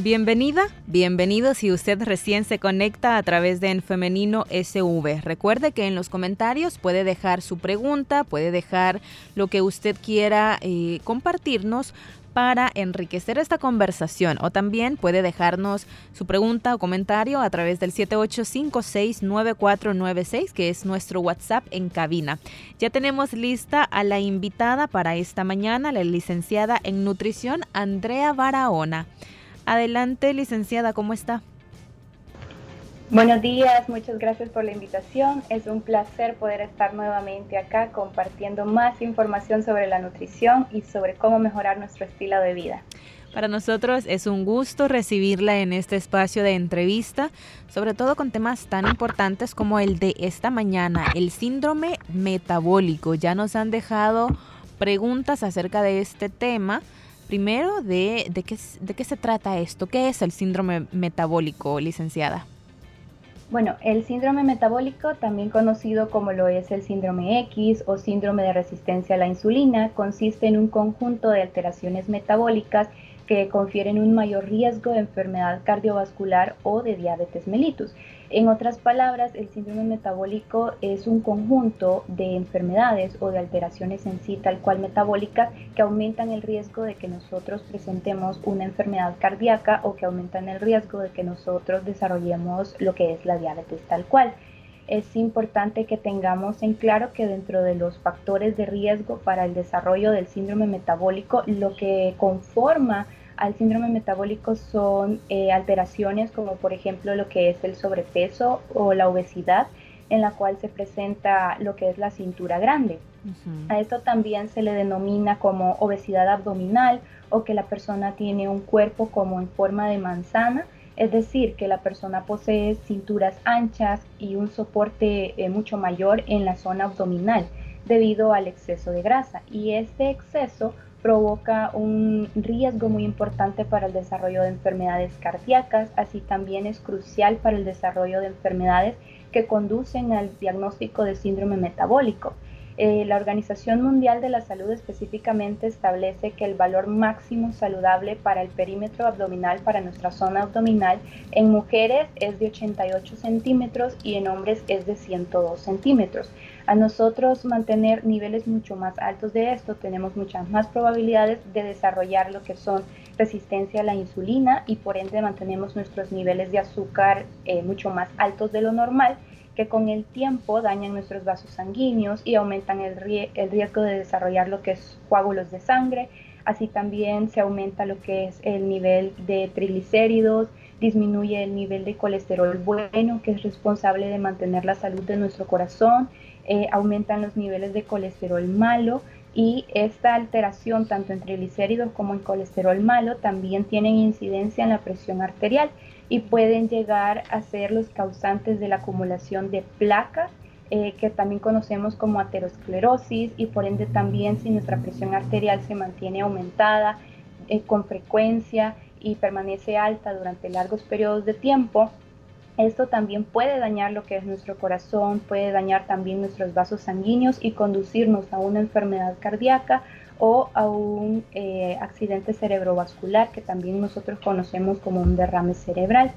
Bienvenida, bienvenido si usted recién se conecta a través de En Femenino SV. Recuerde que en los comentarios puede dejar su pregunta, puede dejar lo que usted quiera eh, compartirnos para enriquecer esta conversación o también puede dejarnos su pregunta o comentario a través del 78569496 que es nuestro WhatsApp en cabina. Ya tenemos lista a la invitada para esta mañana, la licenciada en nutrición Andrea Barahona. Adelante, licenciada, ¿cómo está? Buenos días, muchas gracias por la invitación. Es un placer poder estar nuevamente acá compartiendo más información sobre la nutrición y sobre cómo mejorar nuestro estilo de vida. Para nosotros es un gusto recibirla en este espacio de entrevista, sobre todo con temas tan importantes como el de esta mañana, el síndrome metabólico. Ya nos han dejado preguntas acerca de este tema. Primero, de, de, qué, ¿de qué se trata esto? ¿Qué es el síndrome metabólico, licenciada? Bueno, el síndrome metabólico, también conocido como lo es el síndrome X o síndrome de resistencia a la insulina, consiste en un conjunto de alteraciones metabólicas que confieren un mayor riesgo de enfermedad cardiovascular o de diabetes mellitus. En otras palabras, el síndrome metabólico es un conjunto de enfermedades o de alteraciones en sí, tal cual metabólicas, que aumentan el riesgo de que nosotros presentemos una enfermedad cardíaca o que aumentan el riesgo de que nosotros desarrollemos lo que es la diabetes tal cual. Es importante que tengamos en claro que dentro de los factores de riesgo para el desarrollo del síndrome metabólico, lo que conforma al síndrome metabólico son eh, alteraciones como por ejemplo lo que es el sobrepeso o la obesidad, en la cual se presenta lo que es la cintura grande. A esto también se le denomina como obesidad abdominal o que la persona tiene un cuerpo como en forma de manzana, es decir, que la persona posee cinturas anchas y un soporte eh, mucho mayor en la zona abdominal debido al exceso de grasa. Y este exceso provoca un riesgo muy importante para el desarrollo de enfermedades cardíacas, así también es crucial para el desarrollo de enfermedades que conducen al diagnóstico de síndrome metabólico. Eh, la Organización Mundial de la Salud específicamente establece que el valor máximo saludable para el perímetro abdominal, para nuestra zona abdominal, en mujeres es de 88 centímetros y en hombres es de 102 centímetros. A nosotros mantener niveles mucho más altos de esto, tenemos muchas más probabilidades de desarrollar lo que son resistencia a la insulina y por ende mantenemos nuestros niveles de azúcar eh, mucho más altos de lo normal que con el tiempo dañan nuestros vasos sanguíneos y aumentan el, riesgo de desarrollar lo que es coágulos de sangre. Así también se aumenta lo que es el nivel de triglicéridos, disminuye el nivel de colesterol bueno, que es responsable de mantener la salud de nuestro corazón, eh, aumentan los niveles de colesterol malo y esta alteración tanto en triglicéridos como en colesterol malo también tienen incidencia en la presión arterial y pueden llegar a ser los causantes de la acumulación de placas, eh, que también conocemos como aterosclerosis, y por ende también si nuestra presión arterial se mantiene aumentada eh, con frecuencia y permanece alta durante largos periodos de tiempo, esto también puede dañar lo que es nuestro corazón, puede dañar también nuestros vasos sanguíneos y conducirnos a una enfermedad cardíaca o a un eh, accidente cerebrovascular que también nosotros conocemos como un derrame cerebral.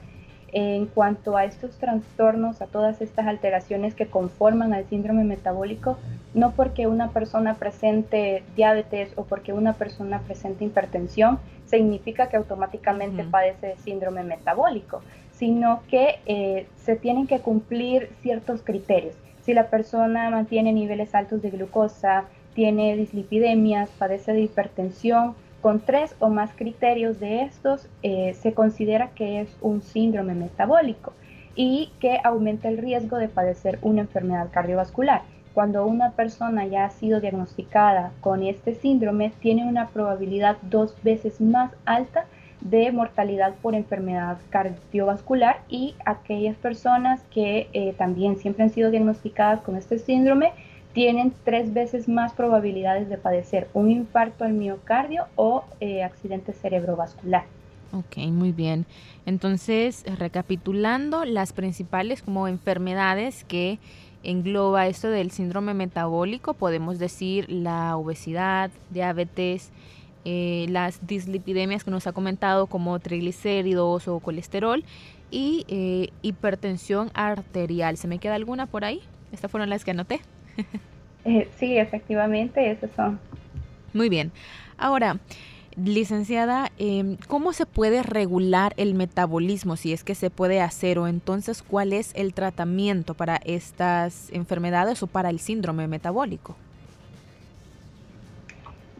En cuanto a estos trastornos, a todas estas alteraciones que conforman al síndrome metabólico, no porque una persona presente diabetes o porque una persona presente hipertensión, significa que automáticamente padece de síndrome metabólico, sino que eh, se tienen que cumplir ciertos criterios. Si la persona mantiene niveles altos de glucosa, tiene dislipidemias, padece de hipertensión, con tres o más criterios de estos eh, se considera que es un síndrome metabólico y que aumenta el riesgo de padecer una enfermedad cardiovascular. Cuando una persona ya ha sido diagnosticada con este síndrome, tiene una probabilidad dos veces más alta de mortalidad por enfermedad cardiovascular y aquellas personas que eh, también siempre han sido diagnosticadas con este síndrome tienen tres veces más probabilidades de padecer un infarto al miocardio o eh, accidente cerebrovascular. Ok, muy bien. Entonces, recapitulando, las principales como enfermedades que engloba esto del síndrome metabólico, podemos decir la obesidad, diabetes, eh, las dislipidemias que nos ha comentado como triglicéridos o colesterol y eh, hipertensión arterial. ¿Se me queda alguna por ahí? Estas fueron las que anoté. Eh, sí, efectivamente, esas son. Muy bien. Ahora, licenciada, em, ¿cómo se puede regular el metabolismo si es que se puede hacer o entonces cuál es el tratamiento para estas enfermedades o para el síndrome metabólico?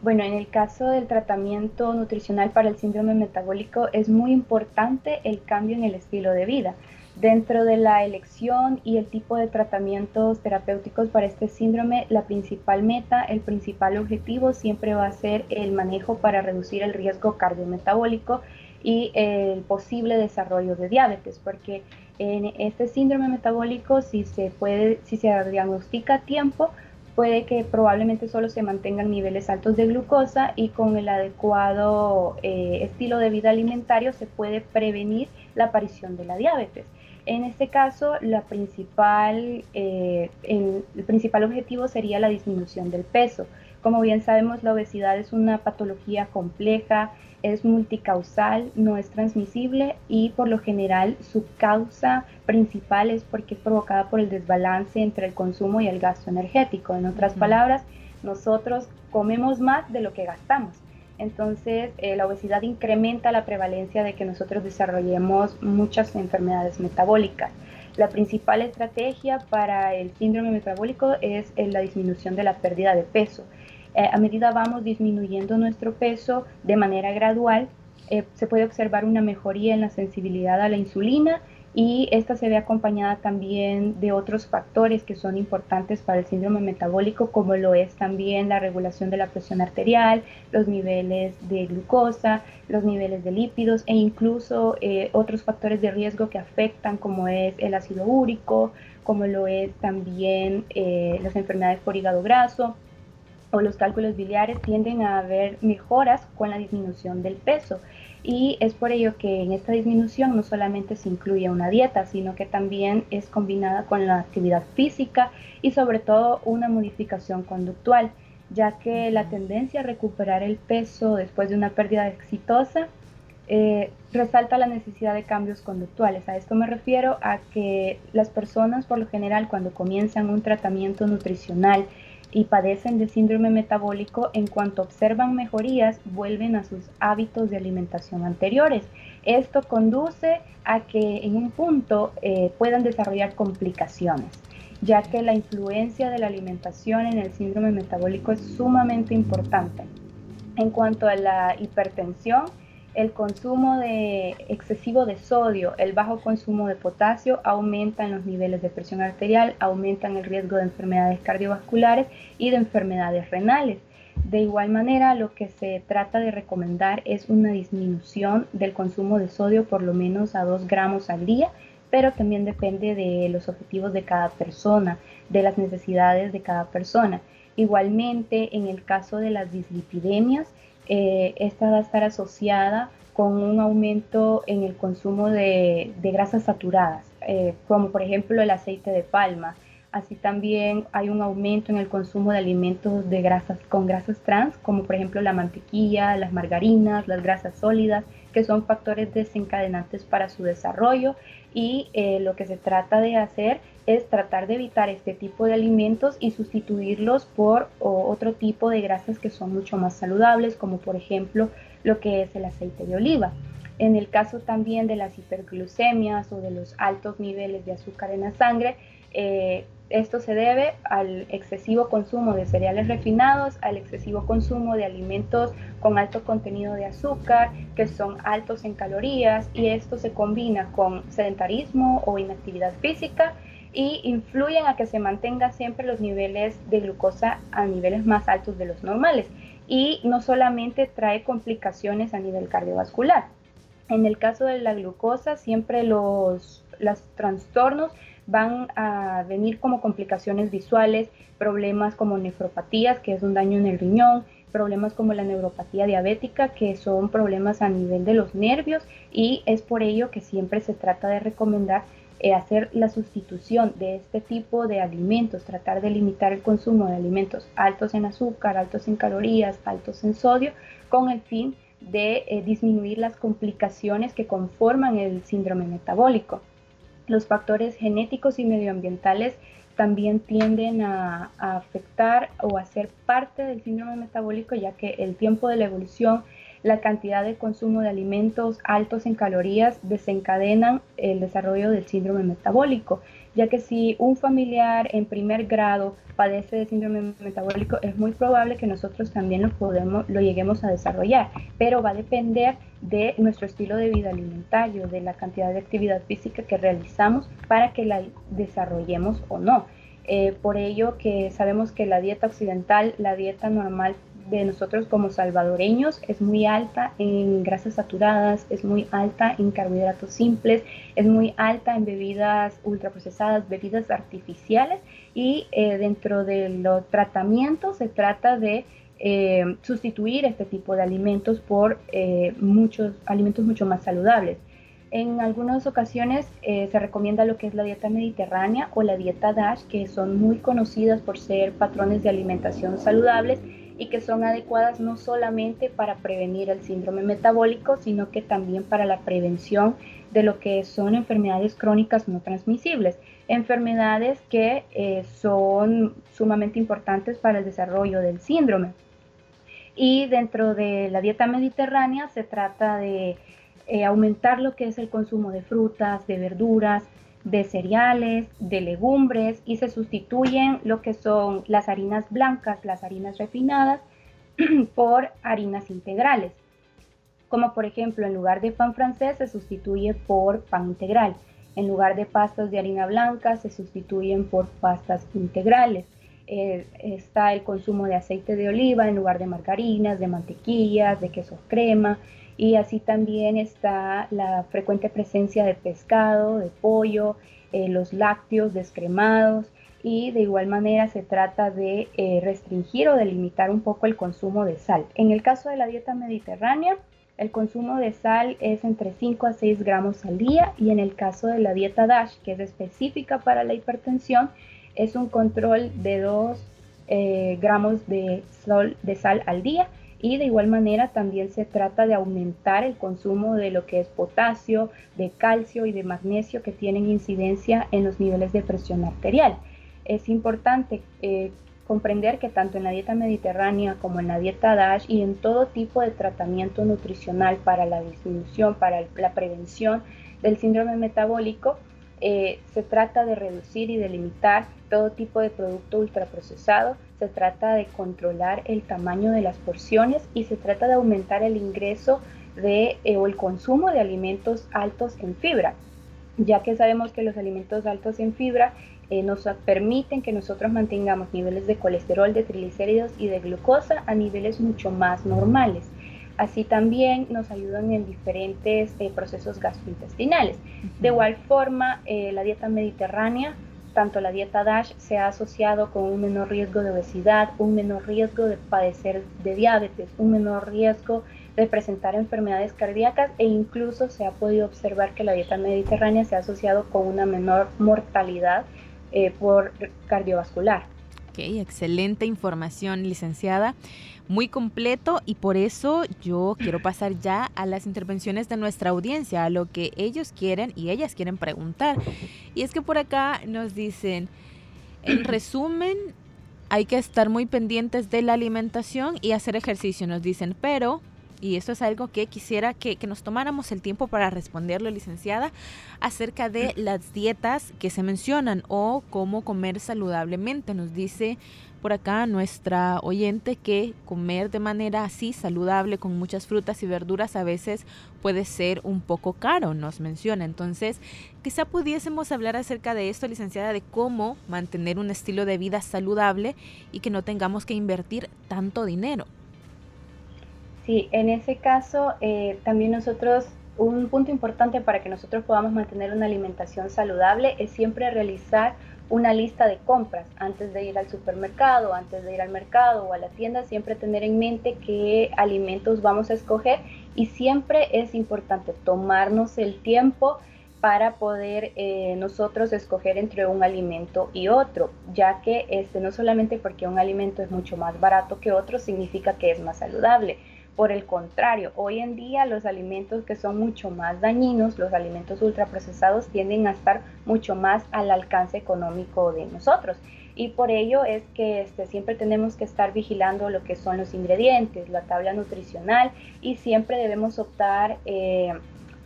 Bueno, en el caso del tratamiento nutricional para el síndrome metabólico es muy importante el cambio en el estilo de vida. Dentro de la elección y el tipo de tratamientos terapéuticos para este síndrome, la principal meta, el principal objetivo siempre va a ser el manejo para reducir el riesgo cardiometabólico y el posible desarrollo de diabetes, porque en este síndrome metabólico, si se puede, si se diagnostica a tiempo, puede que probablemente solo se mantengan niveles altos de glucosa y con el adecuado eh, estilo de vida alimentario se puede prevenir la aparición de la diabetes. En este caso, la principal, eh, el principal objetivo sería la disminución del peso. Como bien sabemos, la obesidad es una patología compleja, es multicausal, no es transmisible y por lo general su causa principal es porque es provocada por el desbalance entre el consumo y el gasto energético. En otras palabras, nosotros comemos más de lo que gastamos. Entonces, eh, la obesidad incrementa la prevalencia de que nosotros desarrollemos muchas enfermedades metabólicas. La principal estrategia para el síndrome metabólico es la disminución de la pérdida de peso. Eh, a medida vamos disminuyendo nuestro peso de manera gradual, eh, se puede observar una mejoría en la sensibilidad a la insulina y esta se ve acompañada también de otros factores que son importantes para el síndrome metabólico, como lo es también la regulación de la presión arterial, los niveles de glucosa, los niveles de lípidos e incluso eh, otros factores de riesgo que afectan, como es el ácido úrico, como lo es también las enfermedades por hígado graso o los cálculos biliares tienden a haber mejoras con la disminución del peso. Y es por ello que en esta disminución no solamente se incluye una dieta, sino que también es combinada con la actividad física y sobre todo una modificación conductual, ya que la tendencia a recuperar el peso después de una pérdida exitosa eh, resalta la necesidad de cambios conductuales. A esto me refiero a que las personas por lo general cuando comienzan un tratamiento nutricional y padecen de síndrome metabólico, en cuanto observan mejorías, vuelven a sus hábitos de alimentación anteriores. Esto conduce a que en un punto eh, puedan desarrollar complicaciones, ya que la influencia de la alimentación en el síndrome metabólico es sumamente importante. En cuanto a la hipertensión, el consumo de excesivo de sodio, el bajo consumo de potasio aumentan los niveles de presión arterial, aumentan el riesgo de enfermedades cardiovasculares y de enfermedades renales. De igual manera, lo que se trata de recomendar es una disminución del consumo de sodio por lo menos a 2 gramos al día, pero también depende de los objetivos de cada persona, de las necesidades de cada persona. Igualmente, en el caso de las dislipidemias, eh, esta va a estar asociada con un aumento en el consumo de, grasas saturadas, eh, como por ejemplo el aceite de palma. Así también hay un aumento en el consumo de alimentos con grasas trans, como por ejemplo la mantequilla, las margarinas, las grasas sólidas, que son factores desencadenantes para su desarrollo. Y eh, lo que se trata de hacer es tratar de evitar este tipo de alimentos y sustituirlos por otro tipo de grasas que son mucho más saludables, como por ejemplo lo que es el aceite de oliva. En el caso también de las hiperglucemias o de los altos niveles de azúcar en la sangre, eh, esto se debe al excesivo consumo de cereales refinados, al excesivo consumo de alimentos con alto contenido de azúcar, que son altos en calorías, y esto se combina con sedentarismo o inactividad física y influyen a que se mantenga siempre los niveles de glucosa a niveles más altos de los normales. Y no solamente trae complicaciones a nivel cardiovascular. En el caso de la glucosa, siempre los, los trastornos van a venir como complicaciones visuales, problemas como nefropatías, que es un daño en el riñón, problemas como la neuropatía diabética, que son problemas a nivel de los nervios y es por ello que siempre se trata de recomendar eh, hacer la sustitución de este tipo de alimentos, tratar de limitar el consumo de alimentos altos en azúcar, altos en calorías, altos en sodio, con el fin de eh, disminuir las complicaciones que conforman el síndrome metabólico. Los factores genéticos y medioambientales también tienden a, afectar o a ser parte del síndrome metabólico, ya que el tiempo de la evolución, la cantidad de consumo de alimentos altos en calorías desencadenan el desarrollo del síndrome metabólico, ya que si un familiar en primer grado padece de síndrome metabólico, es muy probable que nosotros también lo, podemos, lo lleguemos a desarrollar, pero va a depender de nuestro estilo de vida alimentario, de la cantidad de actividad física que realizamos para que la desarrollemos o no. Eh, por ello que sabemos que la dieta occidental, la dieta normal de nosotros como salvadoreños es muy alta en grasas saturadas, es muy alta en carbohidratos simples, es muy alta en bebidas ultraprocesadas, bebidas artificiales y eh, dentro de los tratamientos se trata de eh, sustituir este tipo de alimentos por eh, muchos alimentos mucho más saludables. En algunas ocasiones se recomienda lo que es la dieta mediterránea o la dieta DASH, que son muy conocidas por ser patrones de alimentación saludables y que son adecuadas no solamente para prevenir el síndrome metabólico, sino que también para la prevención de lo que son enfermedades crónicas no transmisibles, enfermedades que eh, son sumamente importantes para el desarrollo del síndrome. Y dentro de la dieta mediterránea se trata de eh, aumentar lo que es el consumo de frutas, de verduras, de cereales, de legumbres y se sustituyen lo que son las harinas blancas, las harinas refinadas, por harinas integrales. Como por ejemplo, en lugar de pan francés se sustituye por pan integral. En lugar de pastas de harina blanca se sustituyen por pastas integrales. Eh, está el consumo de aceite de oliva en lugar de margarinas, de mantequillas, de quesos crema y así también está la frecuente presencia de pescado, de pollo, eh, los lácteos descremados y de igual manera se trata de eh, restringir o de limitar un poco el consumo de sal. En el caso de la dieta mediterránea, el consumo de sal es entre 5 a 6 gramos al día y en el caso de la dieta DASH, que es específica para la hipertensión, es un control de 2 eh, gramos de sal al día y de igual manera también se trata de aumentar el consumo de lo que es potasio, de calcio y de magnesio que tienen incidencia en los niveles de presión arterial. Es importante eh, comprender que tanto en la dieta mediterránea como en la dieta DASH y en todo tipo de tratamiento nutricional para la disminución, para la prevención del síndrome metabólico, eh, se trata de reducir y de limitar todo tipo de producto ultraprocesado, se trata de controlar el tamaño de las porciones y se trata de aumentar el ingreso de, eh, o el consumo de alimentos altos en fibra, ya que sabemos que los alimentos altos en fibra eh, nos permiten que nosotros mantengamos niveles de colesterol, de triglicéridos y de glucosa a niveles mucho más normales. Así también nos ayudan en diferentes eh, procesos gastrointestinales. De igual forma, la dieta mediterránea, tanto la dieta DASH, se ha asociado con un menor riesgo de obesidad, un menor riesgo de padecer de diabetes, un menor riesgo de presentar enfermedades cardíacas e incluso se ha podido observar que la dieta mediterránea se ha asociado con una menor mortalidad eh, por cardiovascular. Ok, excelente información, licenciada muy completo y por eso yo quiero pasar ya a las intervenciones de nuestra audiencia, a lo que ellos quieren y ellas quieren preguntar. Y es que por acá nos dicen, en resumen, hay que estar muy pendientes de la alimentación y hacer ejercicio, nos dicen, pero y esto es algo que quisiera que, que, nos tomáramos el tiempo para responderlo, licenciada, acerca de las dietas que se mencionan o cómo comer saludablemente. Nos dice por acá nuestra oyente que comer de manera así saludable con muchas frutas y verduras a veces puede ser un poco caro, nos menciona. Entonces, quizá pudiésemos hablar acerca de esto, licenciada, de cómo mantener un estilo de vida saludable y que no tengamos que invertir tanto dinero. Sí, en ese caso eh, también nosotros un punto importante para que nosotros podamos mantener una alimentación saludable es siempre realizar una lista de compras antes de ir al supermercado, antes de ir al mercado o a la tienda, siempre tener en mente qué alimentos vamos a escoger y siempre es importante tomarnos el tiempo para poder eh, nosotros escoger entre un alimento y otro, ya que este, no solamente porque un alimento es mucho más barato que otro significa que es más saludable. Por el contrario, hoy en día los alimentos que son mucho más dañinos, los alimentos ultraprocesados, tienden a estar mucho más al alcance económico de nosotros. Y por ello es que este, siempre tenemos que estar vigilando lo que son los ingredientes, la tabla nutricional y siempre debemos optar eh,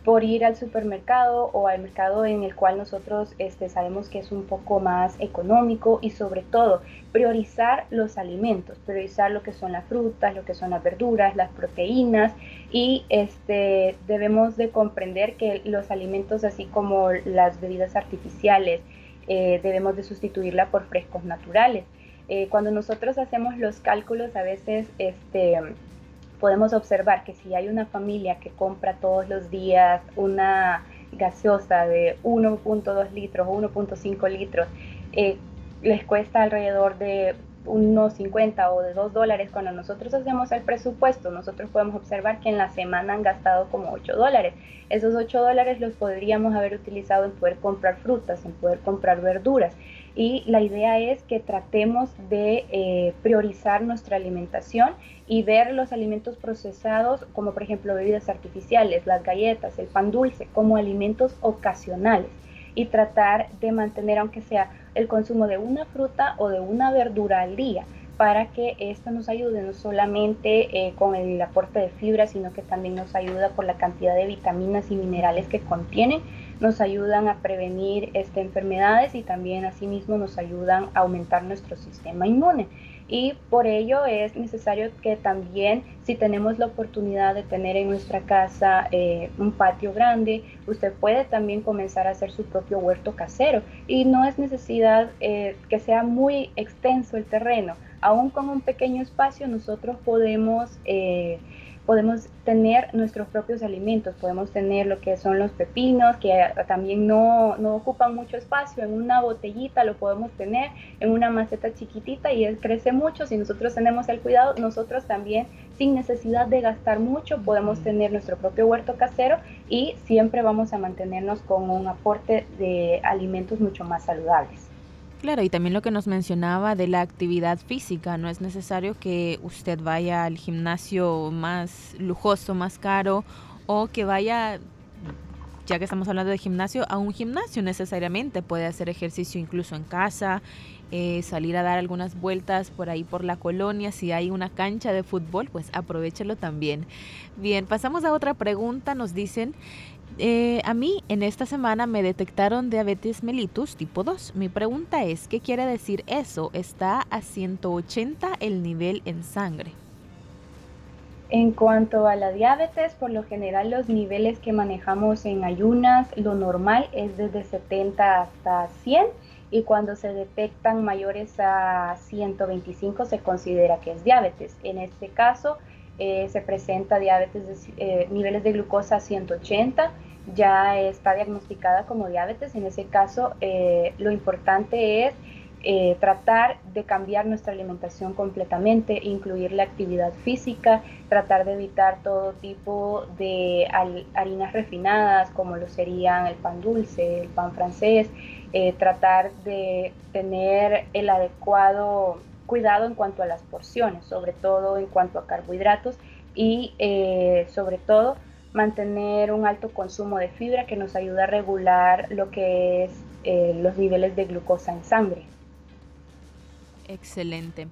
por ir al supermercado o al mercado en el cual nosotros este, sabemos que es un poco más económico y sobre todo priorizar los alimentos, priorizar lo que son las frutas, lo que son las verduras, las proteínas y este, debemos de comprender que los alimentos así como las bebidas artificiales eh, debemos de sustituirla por frescos naturales. Eh, cuando nosotros hacemos los cálculos a veces este, podemos observar que si hay una familia que compra todos los días una gaseosa de 1.2 litros o 1.5 litros, eh, les cuesta alrededor de unos 50 o de 2 dólares. Cuando nosotros hacemos el presupuesto, nosotros podemos observar que en la semana han gastado como 8 dólares. Esos 8 dólares los podríamos haber utilizado en poder comprar frutas, en poder comprar verduras. Y la idea es que tratemos de eh, priorizar nuestra alimentación y ver los alimentos procesados, como por ejemplo bebidas artificiales, las galletas, el pan dulce, como alimentos ocasionales y tratar de mantener, aunque sea el consumo de una fruta o de una verdura al día, para que esto nos ayude no solamente eh, con el aporte de fibra, sino que también nos ayuda por la cantidad de vitaminas y minerales que contienen, nos ayudan a prevenir este, enfermedades y también asimismo nos ayudan a aumentar nuestro sistema inmune. Y por ello es necesario que también si tenemos la oportunidad de tener en nuestra casa eh, un patio grande, usted puede también comenzar a hacer su propio huerto casero. Y no es necesidad eh, que sea muy extenso el terreno, aún con un pequeño espacio nosotros podemos... Eh, podemos tener nuestros propios alimentos, podemos tener lo que son los pepinos, que también no, no, ocupan mucho espacio, en una botellita lo podemos tener, en una maceta chiquitita y crece mucho, si nosotros tenemos el cuidado, nosotros también sin necesidad de gastar mucho podemos tener nuestro propio huerto casero y siempre vamos a mantenernos con un aporte de alimentos mucho más saludables. Claro, y también lo que nos mencionaba de la actividad física, no es necesario que usted vaya al gimnasio más lujoso, más caro, o que vaya, ya que estamos hablando de gimnasio, a un gimnasio necesariamente, puede hacer ejercicio incluso en casa, eh, salir a dar algunas vueltas por ahí por la colonia, si hay una cancha de fútbol, pues aprovechelo también. Bien, pasamos a otra pregunta, nos dicen... Eh, a mí en esta semana me detectaron diabetes mellitus tipo 2. Mi pregunta es, ¿qué quiere decir eso? Está a 180 el nivel en sangre. En cuanto a la diabetes, por lo general los niveles que manejamos en ayunas, lo normal es desde 70 hasta 100 y cuando se detectan mayores a 125 se considera que es diabetes. En este caso eh, se presenta diabetes de eh, niveles de glucosa a 180 ya está diagnosticada como diabetes. En ese caso, eh, lo importante es eh, tratar de cambiar nuestra alimentación completamente, incluir la actividad física, tratar de evitar todo tipo de harinas refinadas como lo serían el pan dulce, el pan francés, eh, tratar de tener el adecuado cuidado en cuanto a las porciones, sobre todo en cuanto a carbohidratos y sobre todo mantener un alto consumo de fibra que nos ayuda a regular lo que es eh, los niveles de glucosa en sangre. Excelente.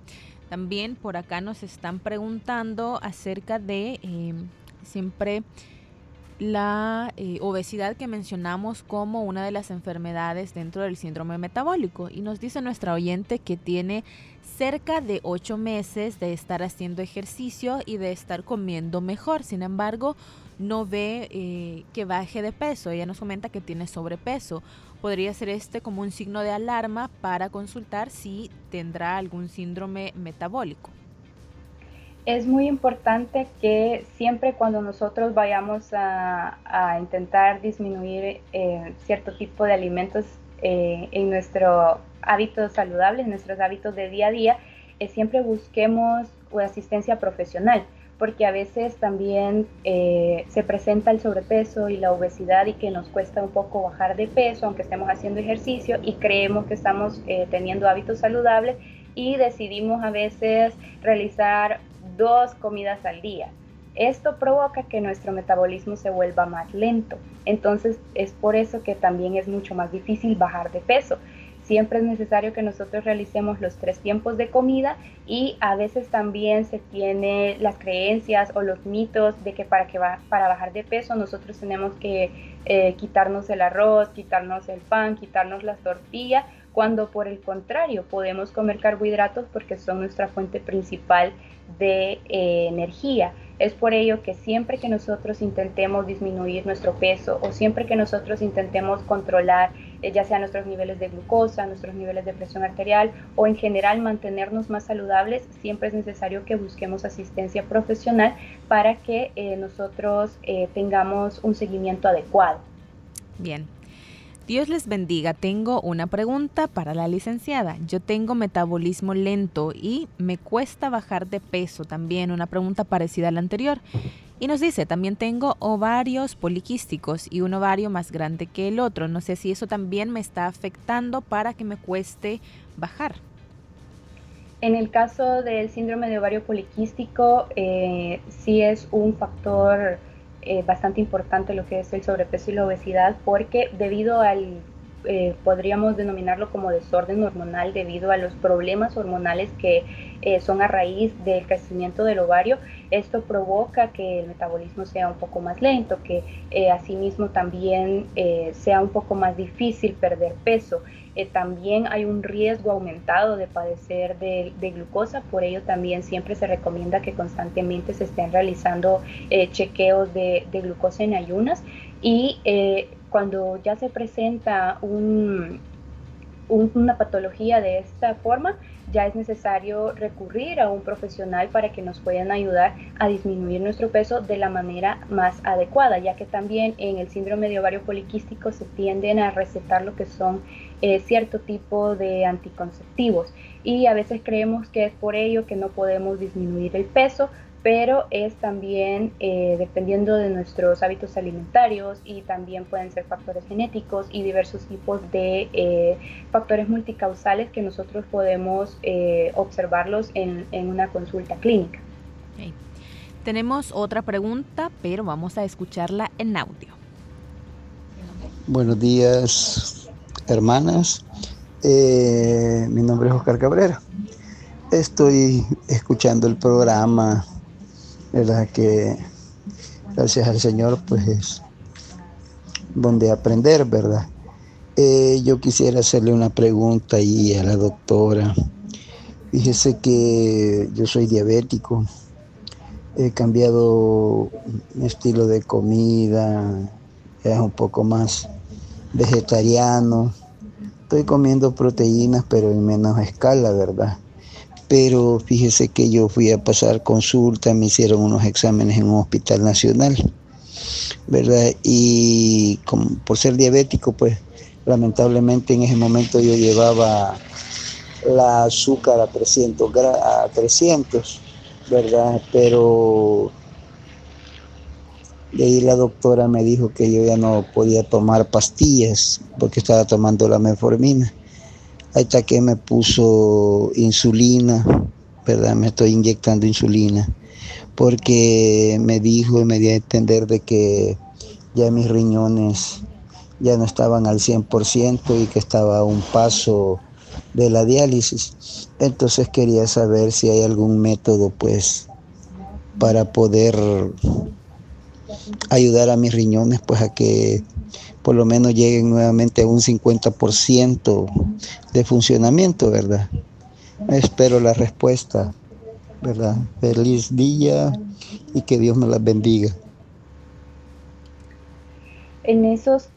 También por acá nos están preguntando acerca de em, siempre la eh, obesidad que mencionamos como una de las enfermedades dentro del síndrome metabólico. Y nos dice nuestra oyente que tiene cerca de ocho meses de estar haciendo ejercicio y de estar comiendo mejor. Sin embargo, no ve eh, que baje de peso. Ella nos comenta que tiene sobrepeso. Podría ser este como un signo de alarma para consultar si tendrá algún síndrome metabólico. Es muy importante que siempre cuando nosotros vayamos a, intentar disminuir eh, cierto tipo de alimentos eh, en nuestro hábito saludable, en nuestros hábitos de día a día, eh, siempre busquemos asistencia profesional, porque a veces también se presenta el sobrepeso y la obesidad y que nos cuesta un poco bajar de peso, aunque estemos haciendo ejercicio y creemos que estamos teniendo hábitos saludables y decidimos a veces realizar dos comidas al día. Esto provoca que nuestro metabolismo se vuelva más lento. Entonces es por eso que también es mucho más difícil bajar de peso. Siempre es necesario que nosotros realicemos los tres tiempos de comida y a veces también se tiene las creencias o los mitos de que para, que para bajar de peso nosotros tenemos que eh, quitarnos el arroz, quitarnos el pan, quitarnos las tortillas cuando por el contrario podemos comer carbohidratos porque son nuestra fuente principal de eh, energía. Es por ello que siempre que nosotros intentemos disminuir nuestro peso o siempre que nosotros intentemos controlar eh, ya sea nuestros niveles de glucosa, nuestros niveles de presión arterial o en general mantenernos más saludables, siempre es necesario que busquemos asistencia profesional para que eh, nosotros tengamos un seguimiento adecuado. Bien, Dios les bendiga. Tengo una pregunta para la licenciada. Yo tengo metabolismo lento y me cuesta bajar de peso también. Una pregunta parecida a la anterior. Y nos dice, también tengo ovarios poliquísticos y un ovario más grande que el otro. No sé si eso también me está afectando para que me cueste bajar. En el caso del síndrome de ovario poliquístico, eh, sí es un factor eh, bastante importante lo que es el sobrepeso y la obesidad porque debido al, eh, podríamos denominarlo como desorden hormonal, debido a los problemas hormonales que eh, son a raíz del crecimiento del ovario, esto provoca que el metabolismo sea un poco más lento, que asimismo también sea un poco más difícil perder peso. Eh, también hay un riesgo aumentado de padecer de, glucosa, por ello también siempre se recomienda que constantemente se estén realizando eh, chequeos de, glucosa en ayunas y eh, cuando ya se presenta una patología de esta forma, ya es necesario recurrir a un profesional para que nos puedan ayudar a disminuir nuestro peso de la manera más adecuada, ya que también en el síndrome de ovario poliquístico se tienden a recetar lo que son eh, cierto tipo de anticonceptivos y a veces creemos que es por ello que no podemos disminuir el peso, pero es también eh, dependiendo de nuestros hábitos alimentarios y también pueden ser factores genéticos y diversos tipos de eh, factores multicausales que nosotros podemos observarlos en, una consulta clínica. Tenemos otra pregunta, pero vamos a escucharla en audio. Buenos días, hermanas. Eh, mi nombre es Oscar Cabrera. Estoy escuchando el programa, ¿verdad? Que gracias al Señor, pues es donde aprender, ¿verdad? Eh, yo quisiera hacerle una pregunta ahí a la doctora. Fíjese que yo soy diabético, he cambiado mi estilo de comida, es un poco más vegetariano. Estoy comiendo proteínas, pero en menos escala, ¿verdad? Pero fíjese que yo fui a pasar consulta, me hicieron unos exámenes en un hospital nacional, ¿verdad? Y como, por ser diabético, pues lamentablemente en ese momento yo llevaba la azúcar a 300, a 300 ¿verdad? Pero y ahí la doctora me dijo que yo ya no podía tomar pastillas porque estaba tomando la metformina. Hasta que me puso insulina, ¿verdad? Me estoy inyectando insulina. Porque me dijo y me dio a entender de que ya mis riñones ya no estaban al 100% y que estaba a un paso de la diálisis. Entonces quería saber si hay algún método pues para poder ayudar a mis riñones pues a que por lo menos lleguen nuevamente a un 50% de funcionamiento, ¿verdad? Espero la respuesta, ¿verdad? Feliz día y que Dios me las bendiga. En esos,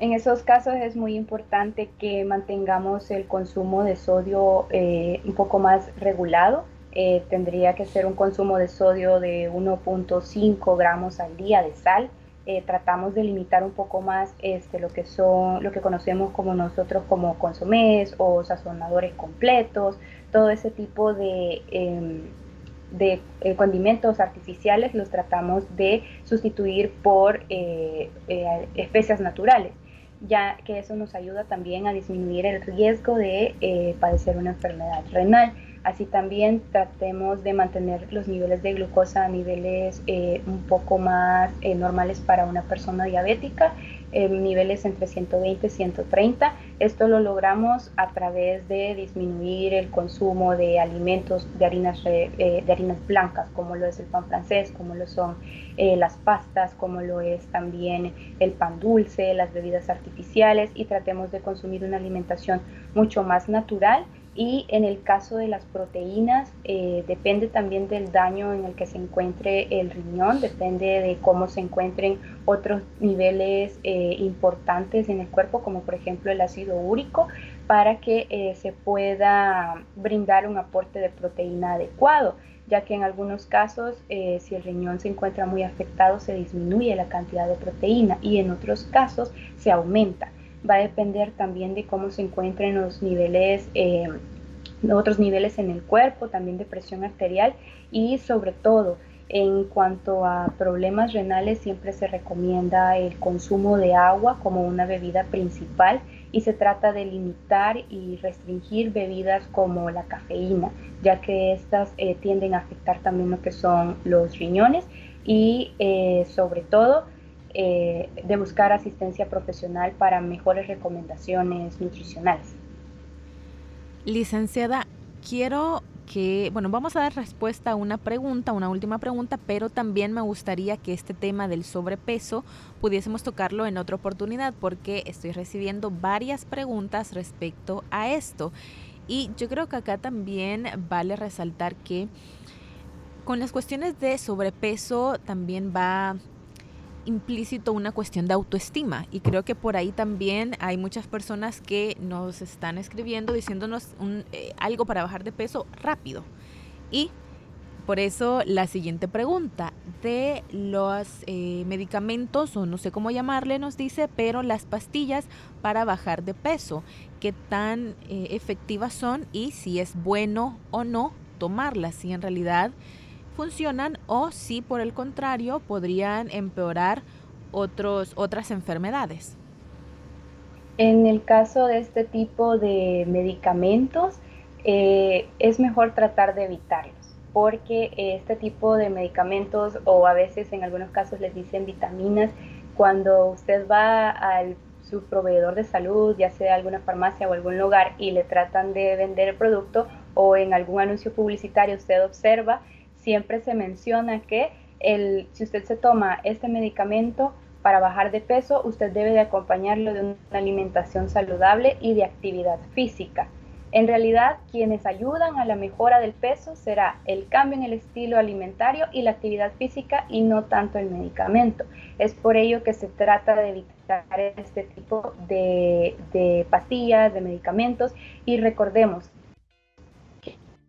en esos casos es muy importante que mantengamos el consumo de sodio eh, un poco más regulado eh, tendría que ser un consumo de sodio de 1.5 gramos al día de sal. Eh, tratamos de limitar un poco más este, lo que son lo que conocemos como nosotros como consomés o sazonadores completos, todo ese tipo de, em, eh, condimentos artificiales los tratamos de sustituir por especias naturales ya que eso nos ayuda también a disminuir el riesgo de padecer una enfermedad renal. Así también tratemos de mantener los niveles de glucosa a niveles eh, un poco más eh, normales para una persona diabética, niveles entre 120 y 130. Esto lo logramos a través de disminuir el consumo de alimentos de harinas, eh, de harinas blancas, como lo es el pan francés, como lo son las pastas, como lo es también el pan dulce, las bebidas artificiales y tratemos de consumir una alimentación mucho más natural y en el caso de las proteínas, eh, depende también del daño en el que se encuentre el riñón, depende de cómo se encuentren otros niveles eh, importantes en el cuerpo, como por ejemplo el ácido úrico, para que eh, se pueda brindar un aporte de proteína adecuado ya que en algunos casos si el riñón se encuentra muy afectado se disminuye la cantidad de proteína y en otros casos se aumenta va a depender también de cómo se encuentren los niveles, eh, otros niveles en el cuerpo, también de presión arterial y sobre todo en cuanto a problemas renales siempre se recomienda el consumo de agua como una bebida principal y se trata de limitar y restringir bebidas como la cafeína, ya que estas eh, tienden a afectar también lo que son los riñones y eh, sobre todo eh, de buscar asistencia profesional para mejores recomendaciones nutricionales. Licenciada, quiero que, bueno, vamos a dar respuesta a una pregunta, una última pregunta, pero también me gustaría que este tema del sobrepeso pudiésemos tocarlo en otra oportunidad porque estoy recibiendo varias preguntas respecto a esto. Y yo creo que acá también vale resaltar que con las cuestiones de sobrepeso también va implícito una cuestión de autoestima y creo que por ahí también hay muchas personas que nos están escribiendo diciéndonos un, eh, algo para bajar de peso rápido. Y por eso la siguiente pregunta de los eh, medicamentos o no sé cómo llamarle nos dice, pero las pastillas para bajar de peso, qué tan eh, efectivas son y si es bueno o no tomarlas, si en realidad funcionan o si por el contrario podrían empeorar otros, otras enfermedades. En el caso de este tipo de medicamentos, eh, es mejor tratar de evitarlos, porque este tipo de medicamentos, o a veces en algunos casos les dicen vitaminas, cuando usted va al su proveedor de salud, ya sea alguna farmacia o algún lugar, y le tratan de vender el producto, o en algún anuncio publicitario usted observa siempre se menciona que si usted se toma este medicamento para bajar de peso, usted debe de acompañarlo de una alimentación saludable y de actividad física. En realidad, quienes ayudan a la mejora del peso será el cambio en el estilo alimentario y la actividad física y no tanto el medicamento. Es por ello que se trata de evitar este tipo de, de pastillas, de medicamentos y recordemos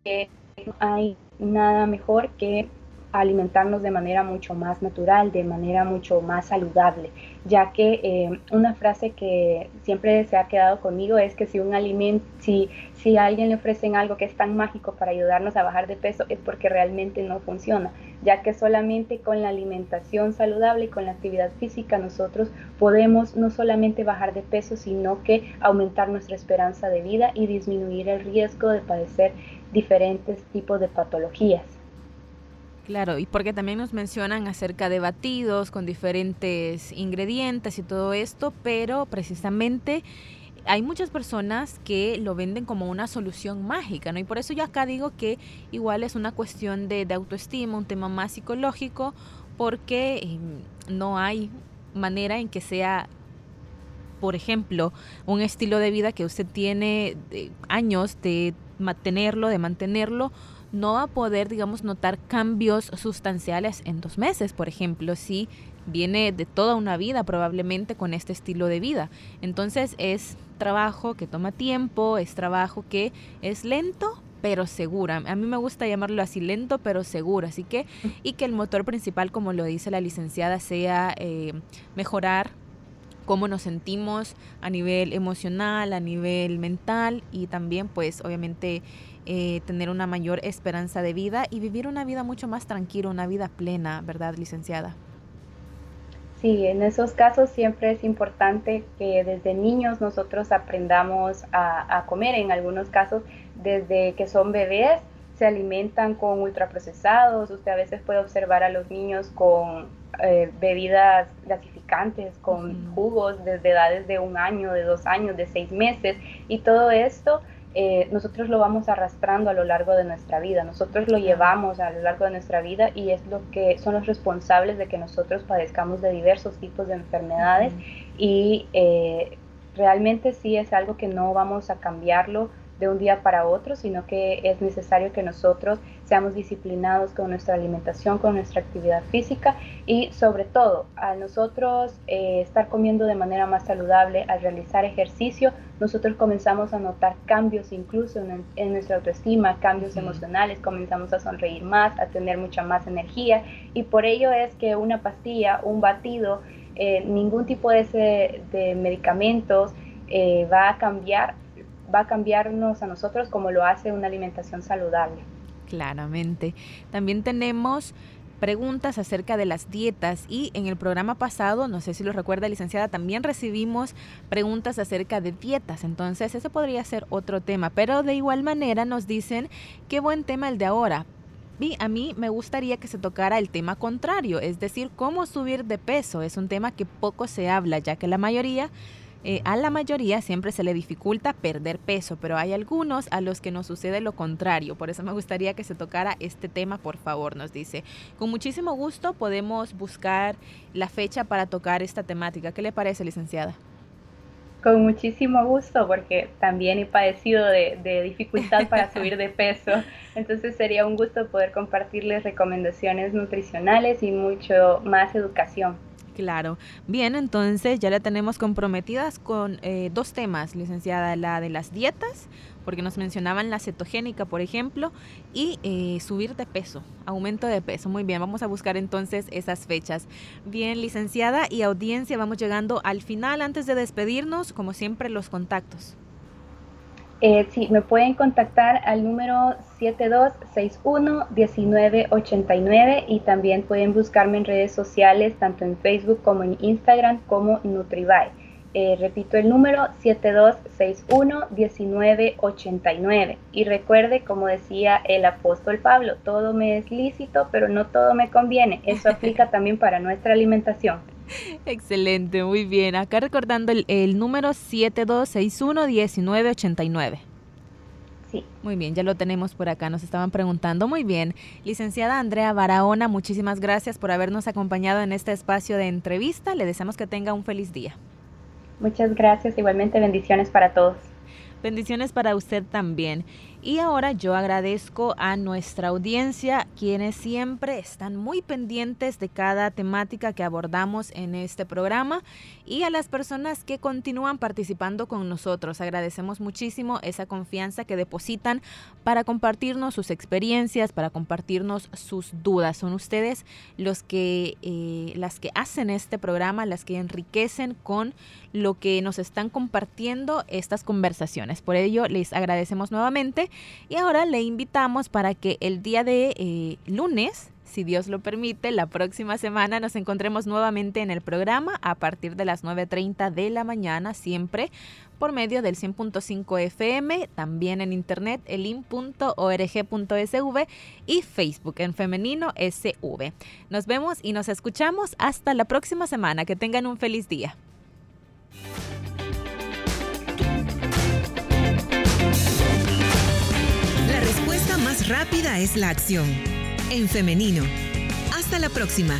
que hay nada mejor que alimentarnos de manera mucho más natural, de manera mucho más saludable, ya que eh, una frase que siempre se ha quedado conmigo es que si un alimento, si, si a alguien le ofrecen algo que es tan mágico para ayudarnos a bajar de peso es porque realmente no funciona, ya que solamente con la alimentación saludable y con la actividad física nosotros podemos no solamente bajar de peso, sino que aumentar nuestra esperanza de vida y disminuir el riesgo de padecer diferentes tipos de patologías. Claro, y porque también nos mencionan acerca de batidos con diferentes ingredientes y todo esto, pero precisamente hay muchas personas que lo venden como una solución mágica, ¿no? Y por eso yo acá digo que igual es una cuestión de, autoestima, un tema más psicológico, porque em, no hay manera en que sea por ejemplo, un estilo de vida que usted tiene años de mantenerlo, de mantenerlo, no va a poder, digamos, notar cambios sustanciales en dos meses, por ejemplo, si viene de toda una vida probablemente con este estilo de vida. Entonces es trabajo que toma tiempo, es trabajo que es lento, pero segura. A mí me gusta llamarlo así, lento pero seguro. Así que, y que el motor principal, como lo dice la licenciada, sea eh, mejorar cómo nos sentimos a nivel emocional, a nivel mental y también pues obviamente eh, tener una mayor esperanza de vida y vivir una vida mucho más tranquila, una vida plena, ¿verdad, licenciada? Sí, en esos casos siempre es importante que desde niños nosotros aprendamos a, comer. En algunos casos, desde que son bebés, se alimentan con ultraprocesados. Usted a veces puede observar a los niños con eh, bebidas gratificantes, con jugos desde edades de un año, de dos años, de seis meses. Y todo esto eh, nosotros lo vamos arrastrando a lo largo de nuestra vida, nosotros lo llevamos a lo largo de nuestra vida y es lo que son los responsables de que nosotros padezcamos de diversos tipos de enfermedades y eh, realmente sí es algo que no vamos a cambiarlo de un día para otro, sino que es necesario que nosotros seamos disciplinados con nuestra alimentación, con nuestra actividad física y sobre todo a nosotros eh, estar comiendo de manera más saludable, al realizar ejercicio, nosotros comenzamos a notar cambios incluso en, nuestra autoestima, cambios emocionales, comenzamos a sonreír más, a tener mucha más energía y por ello es que una pastilla, un batido, eh, ningún tipo de, de medicamentos eh, va a cambiar va a cambiarnos a nosotros como lo hace una alimentación saludable. Claramente. También tenemos preguntas acerca de las dietas y en el programa pasado, no sé si lo recuerda licenciada, también recibimos preguntas acerca de dietas, entonces ese podría ser otro tema, pero de igual manera nos dicen qué buen tema el de ahora. Y a mí me gustaría que se tocara el tema contrario, es decir, cómo subir de peso. Es un tema que poco se habla, ya que la mayoría eh, a la mayoría siempre se le dificulta perder peso, pero hay algunos a los que nos sucede lo contrario. Por eso me gustaría que se tocara este tema, por favor, nos dice. Con muchísimo gusto podemos buscar la fecha para tocar esta temática. ¿Qué le parece, licenciada? Con muchísimo gusto, porque también he padecido de, de dificultad para subir de peso. Entonces sería un gusto poder compartirles recomendaciones nutricionales y mucho más educación. Claro. Bien, entonces ya la tenemos comprometidas con eh, dos temas, licenciada, la de las dietas, porque nos mencionaban la cetogénica, por ejemplo, y eh, subir de peso, aumento de peso. Muy bien, vamos a buscar entonces esas fechas. Bien, licenciada y audiencia, vamos llegando al final. Antes de despedirnos, como siempre, los contactos. Eh, sí, me pueden contactar al número 7261-1989 y también pueden buscarme en redes sociales, tanto en Facebook como en Instagram como Nutribuy. Eh, repito el número 7261-1989. Y recuerde, como decía el apóstol Pablo, todo me es lícito, pero no todo me conviene. Eso aplica también para nuestra alimentación. Excelente, muy bien. Acá recordando el, el número 7261-1989. Sí. Muy bien, ya lo tenemos por acá, nos estaban preguntando. Muy bien, licenciada Andrea Barahona, muchísimas gracias por habernos acompañado en este espacio de entrevista. Le deseamos que tenga un feliz día. Muchas gracias, igualmente bendiciones para todos. Bendiciones para usted también. Y ahora yo agradezco a nuestra audiencia, quienes siempre están muy pendientes de cada temática que abordamos en este programa y a las personas que continúan participando con nosotros. Agradecemos muchísimo esa confianza que depositan para compartirnos sus experiencias, para compartirnos sus dudas. Son ustedes los que, eh, las que hacen este programa, las que enriquecen con lo que nos están compartiendo estas conversaciones. Por ello, les agradecemos nuevamente y ahora le invitamos para que el día de eh, lunes, si Dios lo permite, la próxima semana nos encontremos nuevamente en el programa a partir de las 9.30 de la mañana, siempre por medio del 100.5 FM, también en internet elin.org.sv y Facebook en femenino SV. Nos vemos y nos escuchamos hasta la próxima semana. Que tengan un feliz día. Rápida es la acción. En femenino. Hasta la próxima.